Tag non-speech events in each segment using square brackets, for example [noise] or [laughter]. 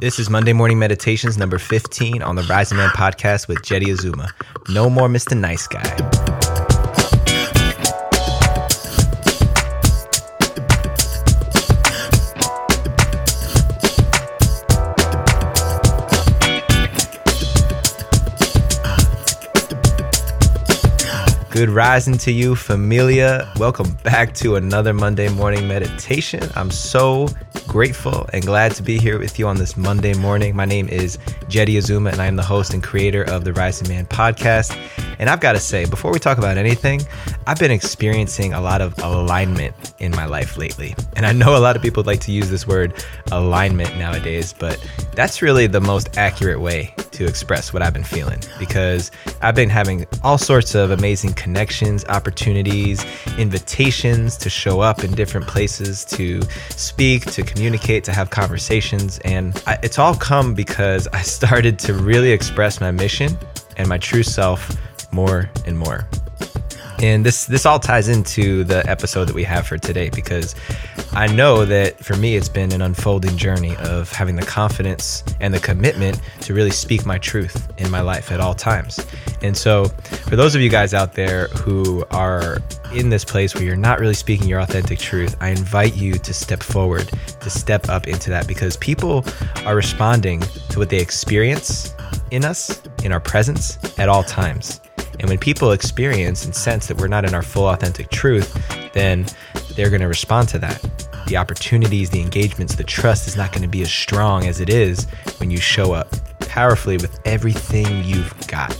This is Monday Morning Meditations number 15 on the Rising Man podcast with Jeddy Azuma. No more Mr. Nice Guy. Good rising to you, familia. Welcome back to another Monday morning meditation. I'm so grateful and glad to be here with you on this Monday morning. My name is Jeddy Azuma, and I am the host and creator of the Rising Man podcast. And I've got to say, before we talk about anything, I've been experiencing a lot of alignment in my life lately. And I know a lot of people like to use this word alignment nowadays, but that's really the most accurate way to express what I've been feeling because I've been having all sorts of amazing connections, opportunities, invitations to show up in different places, to speak, to communicate, to have conversations. And I, it's all come because I started to really express my mission and my true self more and more. And this this all ties into the episode that we have for today because I know that for me it's been an unfolding journey of having the confidence and the commitment to really speak my truth in my life at all times. And so for those of you guys out there who are in this place where you're not really speaking your authentic truth, I invite you to step forward, to step up into that because people are responding to what they experience in us, in our presence at all times. And when people experience and sense that we're not in our full authentic truth, then they're going to respond to that. The opportunities, the engagements, the trust is not going to be as strong as it is when you show up powerfully with everything you've got.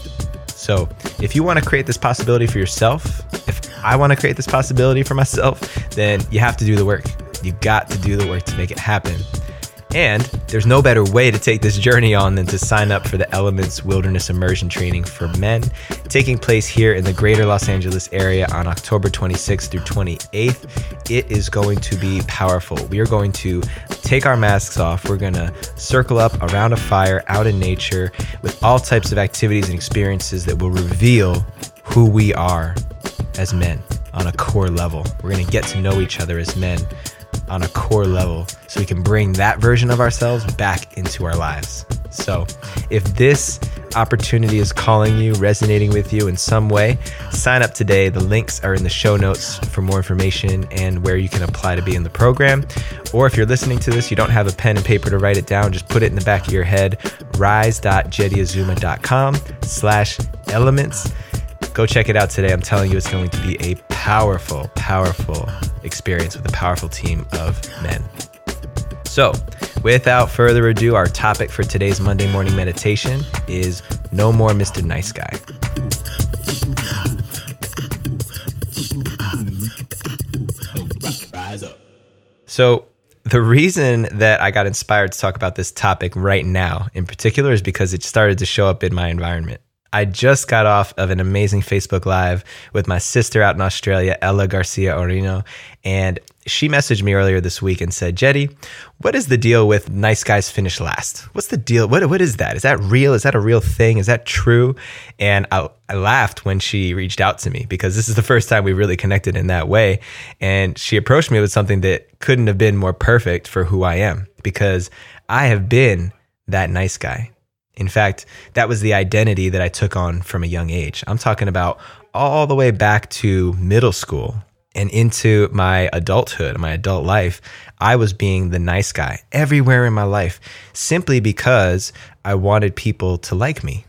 So, if you want to create this possibility for yourself, if I want to create this possibility for myself, then you have to do the work. You got to do the work to make it happen. And there's no better way to take this journey on than to sign up for the Elements Wilderness Immersion Training for Men, taking place here in the greater Los Angeles area on October 26th through 28th. It is going to be powerful. We are going to take our masks off. We're going to circle up around a fire out in nature with all types of activities and experiences that will reveal who we are as men on a core level. We're going to get to know each other as men on a core level so we can bring that version of ourselves back into our lives. So, if this opportunity is calling you, resonating with you in some way, sign up today. The links are in the show notes for more information and where you can apply to be in the program. Or if you're listening to this, you don't have a pen and paper to write it down, just put it in the back of your head, rise.jeddyazuma.com slash elements. Go check it out today. I'm telling you, it's going to be a powerful, powerful experience with a powerful team of men. So, without further ado, our topic for today's Monday morning meditation is No More Mr. Nice Guy. So, the reason that I got inspired to talk about this topic right now in particular is because it started to show up in my environment. I just got off of an amazing Facebook Live with my sister out in Australia, Ella Garcia Orino. And she messaged me earlier this week and said, Jeddy, what is the deal with nice guys finish last? What's the deal? What, what is that? Is that real? Is that a real thing? Is that true? And I, I laughed when she reached out to me because this is the first time we really connected in that way. And she approached me with something that couldn't have been more perfect for who I am because I have been that nice guy. In fact, that was the identity that I took on from a young age. I'm talking about all the way back to middle school and into my adulthood, my adult life. I was being the nice guy everywhere in my life simply because I wanted people to like me.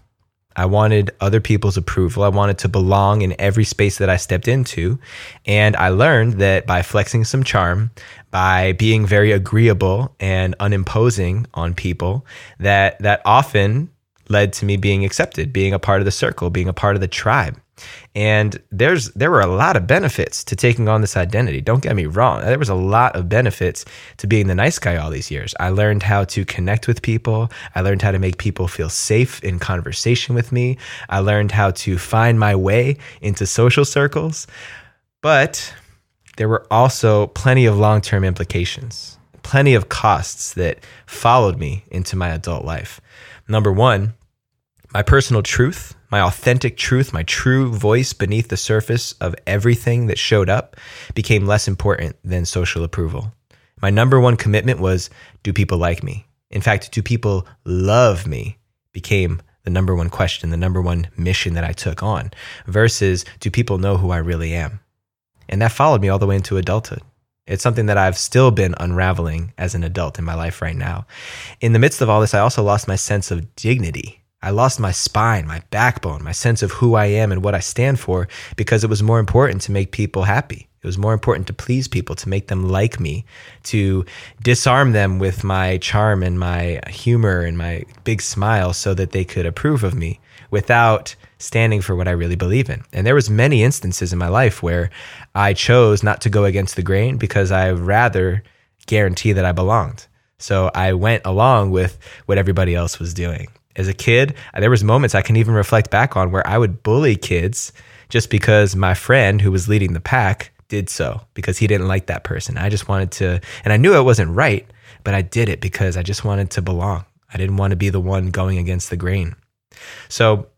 I wanted other people's approval. I wanted to belong in every space that I stepped into. And I learned that by flexing some charm, by being very agreeable and unimposing on people, that that often led to me being accepted, being a part of the circle, being a part of the tribe. And there's there were a lot of benefits to taking on this identity. Don't get me wrong. There was a lot of benefits to being the nice guy all these years. I learned how to connect with people. I learned how to make people feel safe in conversation with me. I learned how to find my way into social circles. But there were also plenty of long-term implications, plenty of costs that followed me into my adult life. Number 1, my personal truth my authentic truth, my true voice beneath the surface of everything that showed up became less important than social approval. My number one commitment was do people like me? In fact, do people love me? Became the number one question, the number one mission that I took on versus do people know who I really am? And that followed me all the way into adulthood. It's something that I've still been unraveling as an adult in my life right now. In the midst of all this, I also lost my sense of dignity. I lost my spine, my backbone, my sense of who I am and what I stand for because it was more important to make people happy. It was more important to please people, to make them like me, to disarm them with my charm and my humor and my big smile so that they could approve of me without standing for what I really believe in. And there was many instances in my life where I chose not to go against the grain because I rather guarantee that I belonged. So I went along with what everybody else was doing. As a kid, there was moments I can even reflect back on where I would bully kids just because my friend who was leading the pack did so because he didn't like that person. I just wanted to, and I knew it wasn't right, but I did it because I just wanted to belong. I didn't want to be the one going against the grain. So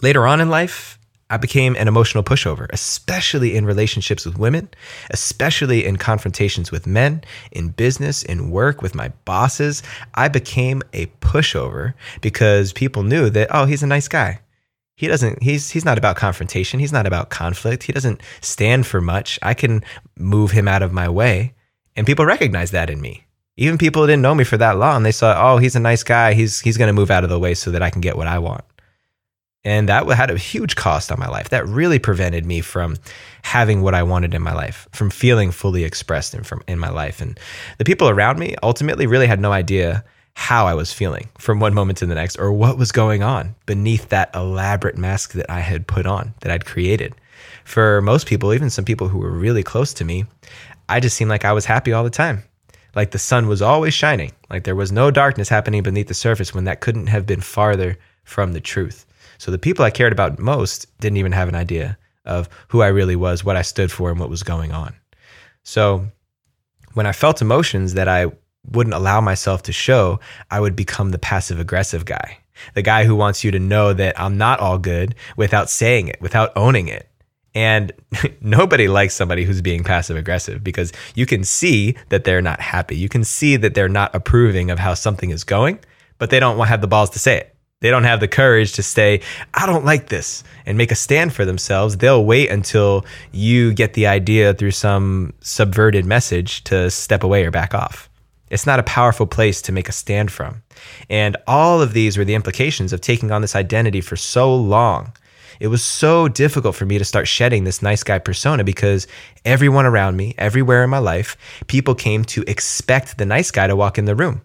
later on in life, I became an emotional pushover, especially in relationships with women, especially in confrontations with men, in business, in work, with my bosses. I became a pushover because people knew that, oh, he's a nice guy. He doesn't he's he's not about confrontation. He's not about conflict. He doesn't stand for much. I can move him out of my way. And people recognize that in me. Even people who didn't know me for that long they saw oh he's a nice guy. He's he's going to move out of the way so that i can get what i want and that had a huge cost on my life that really prevented me from having what i wanted in my life from feeling fully expressed in, from, in my life and the people around me ultimately really had no idea how I was feeling from one moment to the next or what was going on beneath that elaborate mask that I had put on, that I'd created. For most people, even some people who were really close to me, I just seemed like I was happy all the time. Like the sun was always shining, like there was no darkness happening beneath the surface when that couldn't have been farther from the truth. So the people I cared about most didn't even have an idea of who I really was, what I stood for, and what was going on. So when I felt emotions that I wouldn't allow myself to show, I would become the passive aggressive guy. The guy who wants you to know that I'm not all good without saying it, without owning it. And [laughs] nobody likes somebody who's being passive aggressive because you can see that they're not happy. You can see that they're not approving of how something is going, but they don't have the balls to say it. They don't have the courage to say, I don't like this and make a stand for themselves. They'll wait until you get the idea through some subverted message to step away or back off. It's not a powerful place to make a stand from. And all of these were the implications of taking on this identity for so long. It was so difficult for me to start shedding this nice guy persona because everyone around me, everywhere in my life, people came to expect the nice guy to walk in the room.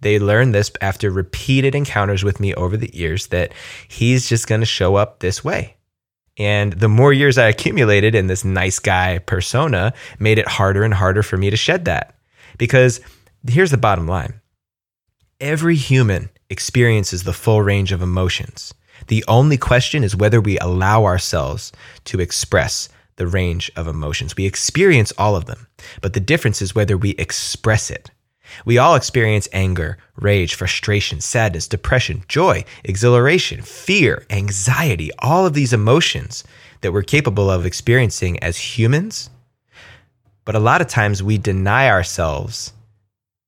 They learned this after repeated encounters with me over the years that he's just going to show up this way. And the more years I accumulated in this nice guy persona made it harder and harder for me to shed that because Here's the bottom line every human experiences the full range of emotions. The only question is whether we allow ourselves to express the range of emotions. We experience all of them, but the difference is whether we express it. We all experience anger, rage, frustration, sadness, depression, joy, exhilaration, fear, anxiety, all of these emotions that we're capable of experiencing as humans. But a lot of times we deny ourselves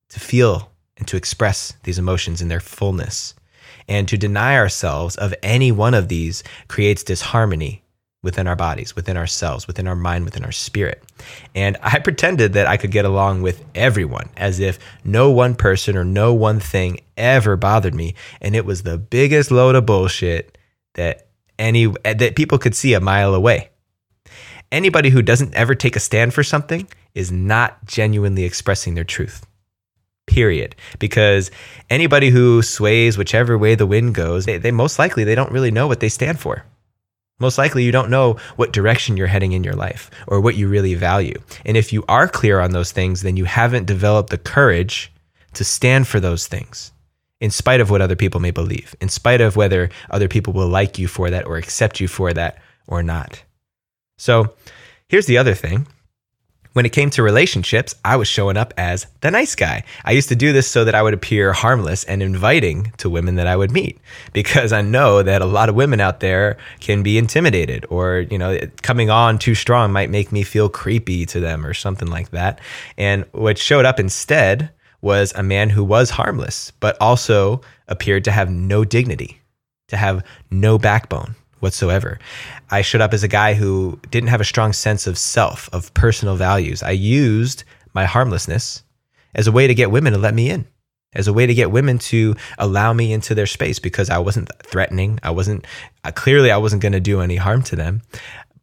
to feel and to express these emotions in their fullness. And to deny ourselves of any one of these creates disharmony within our bodies, within ourselves, within our mind, within our spirit. And I [laughs] pretended that I could get along with everyone as if no one person or no one thing ever bothered me. And it was the biggest load of bullshit that any that people could see a mile away. Anybody who doesn't ever take a stand for something is not genuinely expressing their truth period because anybody who sways whichever way the wind goes they, they, most likely they don't really know what they stand for most likely you don't know what direction you're heading in your life or what you really value. And if you are clear on those things then you haven't developed the courage to stand for those things in spite of what other people may believe in spite of whether other people will like you for that or accept you for that or not. So here's the other thing when it came to relationships, I was showing up as the nice guy. I used to do this so that I would appear harmless and inviting to women that I would meet because I know that a lot of women out there can be intimidated or, you know, coming on too strong might make me feel creepy to them or something like that. And what showed up instead was a man who was harmless, but also appeared to have no dignity, to have no backbone whatsoever. I showed up as a guy who didn't have a strong sense of self, of personal values. I used my harmlessness as a way to get women to let me in, as a way to get women to allow me into their space because I wasn't threatening. I wasn't, uh, clearly, I wasn't going to do any harm to them.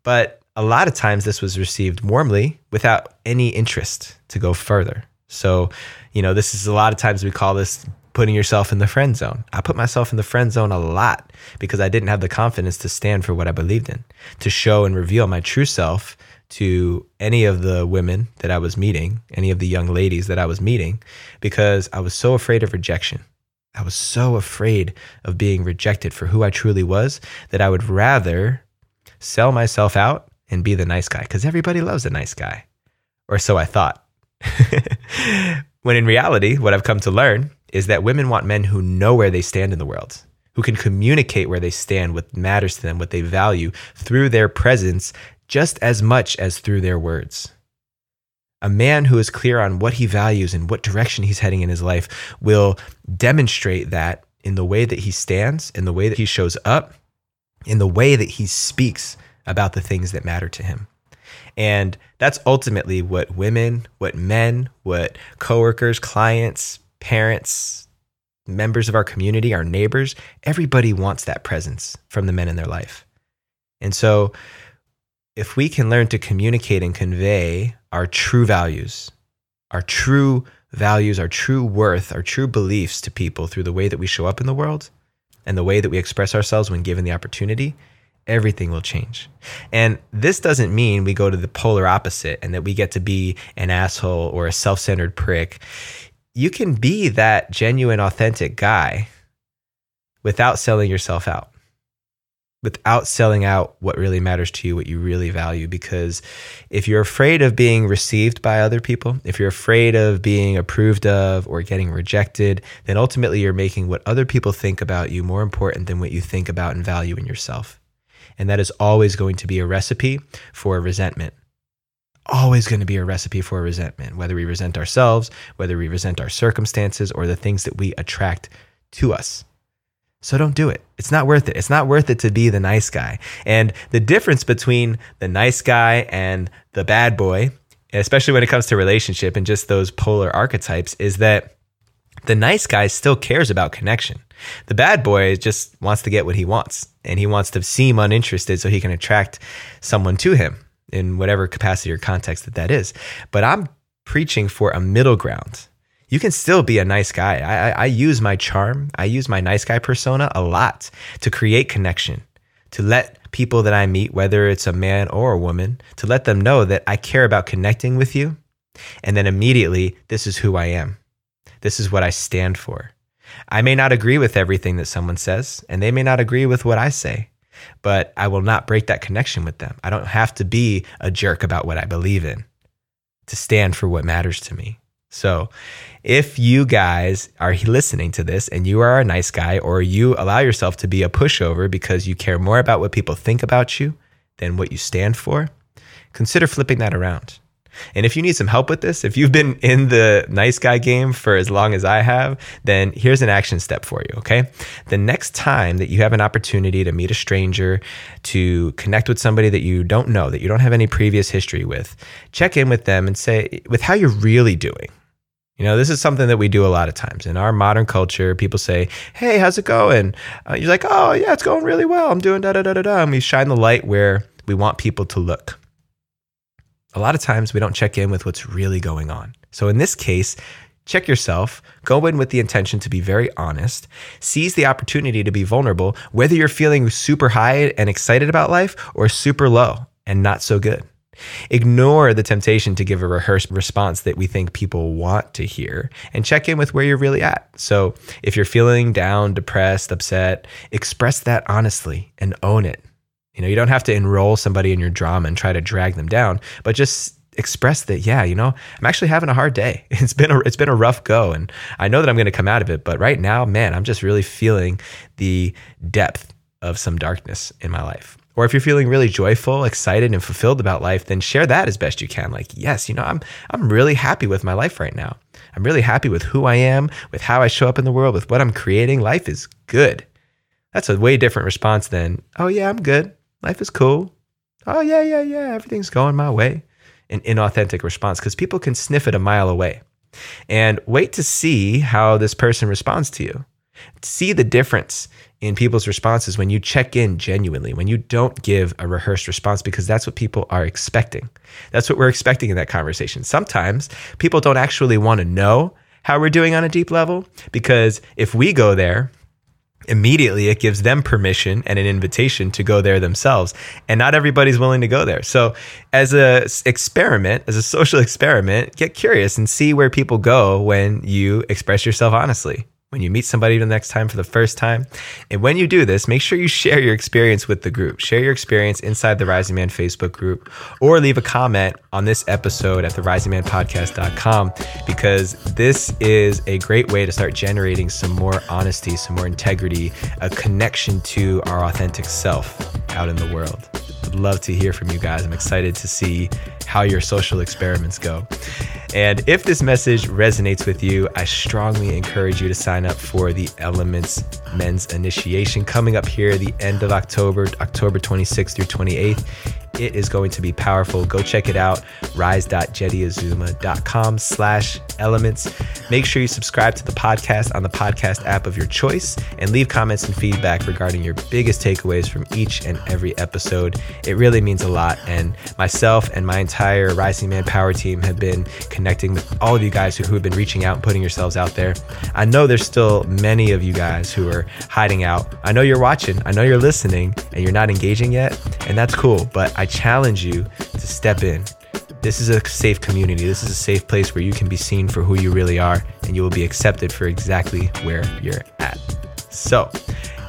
But a lot of times this was received warmly without any interest to go further. So, you know, this is a lot of times we call this putting yourself in the friend zone. I put myself in the friend zone a lot because I didn't have the confidence to stand for what I believed in, to show and reveal my true self to any of the women that I was meeting, any of the young ladies that I was meeting, because I was so afraid of rejection. I was so afraid of being rejected for who I truly was that I would rather sell myself out and be the nice guy because everybody loves a nice guy. Or so I thought. [laughs] when in reality, what I've come to learn is that women want men who know where they stand in the world, who can communicate where they stand, what matters to them, what they value through their presence just as much as through their words. A man who is clear on what he values and what direction he's heading in his life will demonstrate that in the way that he stands, in the way that he shows up, in the way that he speaks about the things that matter to him. And that's ultimately what women, what men, what coworkers, clients, parents, members of our community, our neighbors, everybody wants that presence from the men in their life. And so, if we can learn to communicate and convey our true values, our true values, our true worth, our true beliefs to people through the way that we show up in the world and the way that we express ourselves when given the opportunity, everything will change. And this doesn't mean we go to the polar opposite and that we get to be an asshole or a self centered prick you can be that genuine, authentic guy without selling yourself out, without selling out what really matters to you, what you really value. Because if you're afraid of being received by other people, if you're afraid of being approved of or getting rejected, then ultimately you're making what other people think about you more important than what you think about and value in yourself. And that is always going to be a recipe for resentment always going to be a recipe for resentment, whether we resent ourselves, whether we resent our circumstances, or the things that we attract to us. So don't do it. It's not worth it. It's not worth it to be the nice guy. And the difference between the nice guy and the bad boy, especially when it comes to relationship and just those polar archetypes, is that the nice guy still cares about connection. The bad boy just wants to get what he wants and he wants to seem uninterested so he can attract someone to him in whatever capacity or context that that is. But I'm preaching for a middle ground. You can still be a nice guy. I, I, I use my charm, I use my nice guy persona a lot to create connection, to let people that I meet, whether it's a man or a woman, to let them know that I care about connecting with you. And then immediately, this is who I am. This is what I stand for. I may not agree with everything that someone says, and they may not agree with what I say but I will not break that connection with them. I don't have to be a jerk about what I believe in to stand for what matters to me. So, if you guys are listening to this and you are a nice guy or you allow yourself to be a pushover because you care more about what people think about you than what you stand for, consider flipping that around. And if you need some help with this, if you've been in the nice guy game for as long as I have, then here's an action step for you, okay? The next time that you have an opportunity to meet a stranger, to connect with somebody that you don't know, that you don't have any previous history with, check in with them and say, with how you're really doing. You know, this is something that we do a lot of times in our modern culture. People say, "Hey, how's it going?" Uh, you're like, "Oh, yeah, it's going really well. I'm doing da da da da da." And we shine the light where we want people to look a lot of times we don't check in with what's really going on. So in this case, check yourself, go in with the intention to be very honest, seize the opportunity to be vulnerable, whether you're feeling super high and excited about life or super low and not so good. Ignore the temptation to give a rehearsed response that we think people want to hear and check in with where you're really at. So, if you're feeling down, depressed, upset, express that honestly and own it. You know, you don't have to enroll somebody in your drama and try to drag them down, but just express that, yeah, you know, I'm actually having a hard day. [laughs] It's been a it's been a rough go, and I know that I'm going to come out of it. But right now, man, I'm just really feeling the depth of some darkness in my life. Or if you're feeling really joyful, excited, and fulfilled about life, then share that as best you can. Like, yes, you know, I'm I'm really happy with my life right now. I'm really happy with who I am, with how I show up in the world, with what I'm creating. Life is good. That's a way different response than, oh yeah, I'm good. Life is cool. Oh yeah, yeah, yeah, everything's going my way. An inauthentic response because people can sniff it a mile away. And wait to see how this person responds to you. See the difference in people's responses when you check in genuinely, when you don't give a rehearsed response, because that's what people are expecting. That's what we're expecting in that conversation. Sometimes people don't actually want to know how we're doing on a deep level, because if we go there, immediately it gives them permission and an invitation to go there themselves. And not everybody's willing to go there. So as a experiment as a social [laughs] experiment get curious and see where people go when you express yourself honestly when you meet somebody the next time for the first time. And when you do this, make sure you share your experience with the group. Share your experience inside the Rising Man Facebook group or leave a comment on this episode at therisingmanpodcast.com because this is a great way to start generating some more honesty, some more integrity, a connection to our authentic self out in the world. I'd love to hear from you guys. I'm excited to see how your social experiments go. And if this message resonates with you, I strongly encourage you to sign up for the Elements Men's Initiation coming up here at the end of October, October 26th through 28th. It is going to be powerful. Go check it out, rise.jeddyazuma.com slash elements. Make sure you subscribe to the podcast on the podcast app of your choice and leave comments and feedback regarding your biggest takeaways from each and every episode. It really means a lot. And myself and my entire Rising Man Power team have been connecting with all of you guys who, who have been reaching out and putting yourselves out there. I know there's still many of you guys who are hiding out. I know you're watching, I know you're listening, and you're not engaging yet, and that's cool. But I challenge you to step in. This is a safe community. This is a safe place where you can be seen for who you really are and you will be accepted for exactly where you're at. So,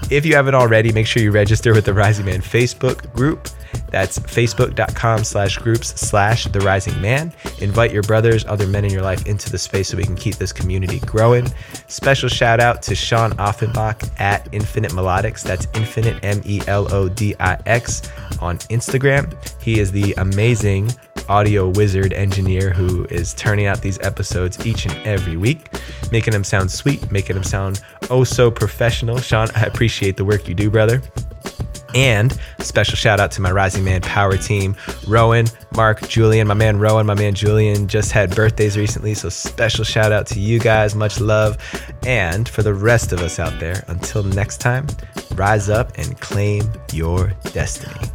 if you haven't already, make sure you register with the Rising Man Facebook group. That's facebook.com slash groups slash the rising man. Invite your brothers, other men in your life into the space so we can keep this community growing. Special shout out to Sean Offenbach at Infinite Melodix. That's Infinite M E L O D I X on Instagram. He is the amazing audio wizard engineer who is turning out these episodes each and every week, making them sound sweet, making them sound oh so professional. Sean, I appreciate the work you do, brother. And special shout out to my Rising Man Power team, Rowan, Mark, Julian. My man Rowan, my man Julian just had birthdays recently. So special shout out to you guys. Much love. And for the rest of us out there, until next time, rise up and claim your destiny.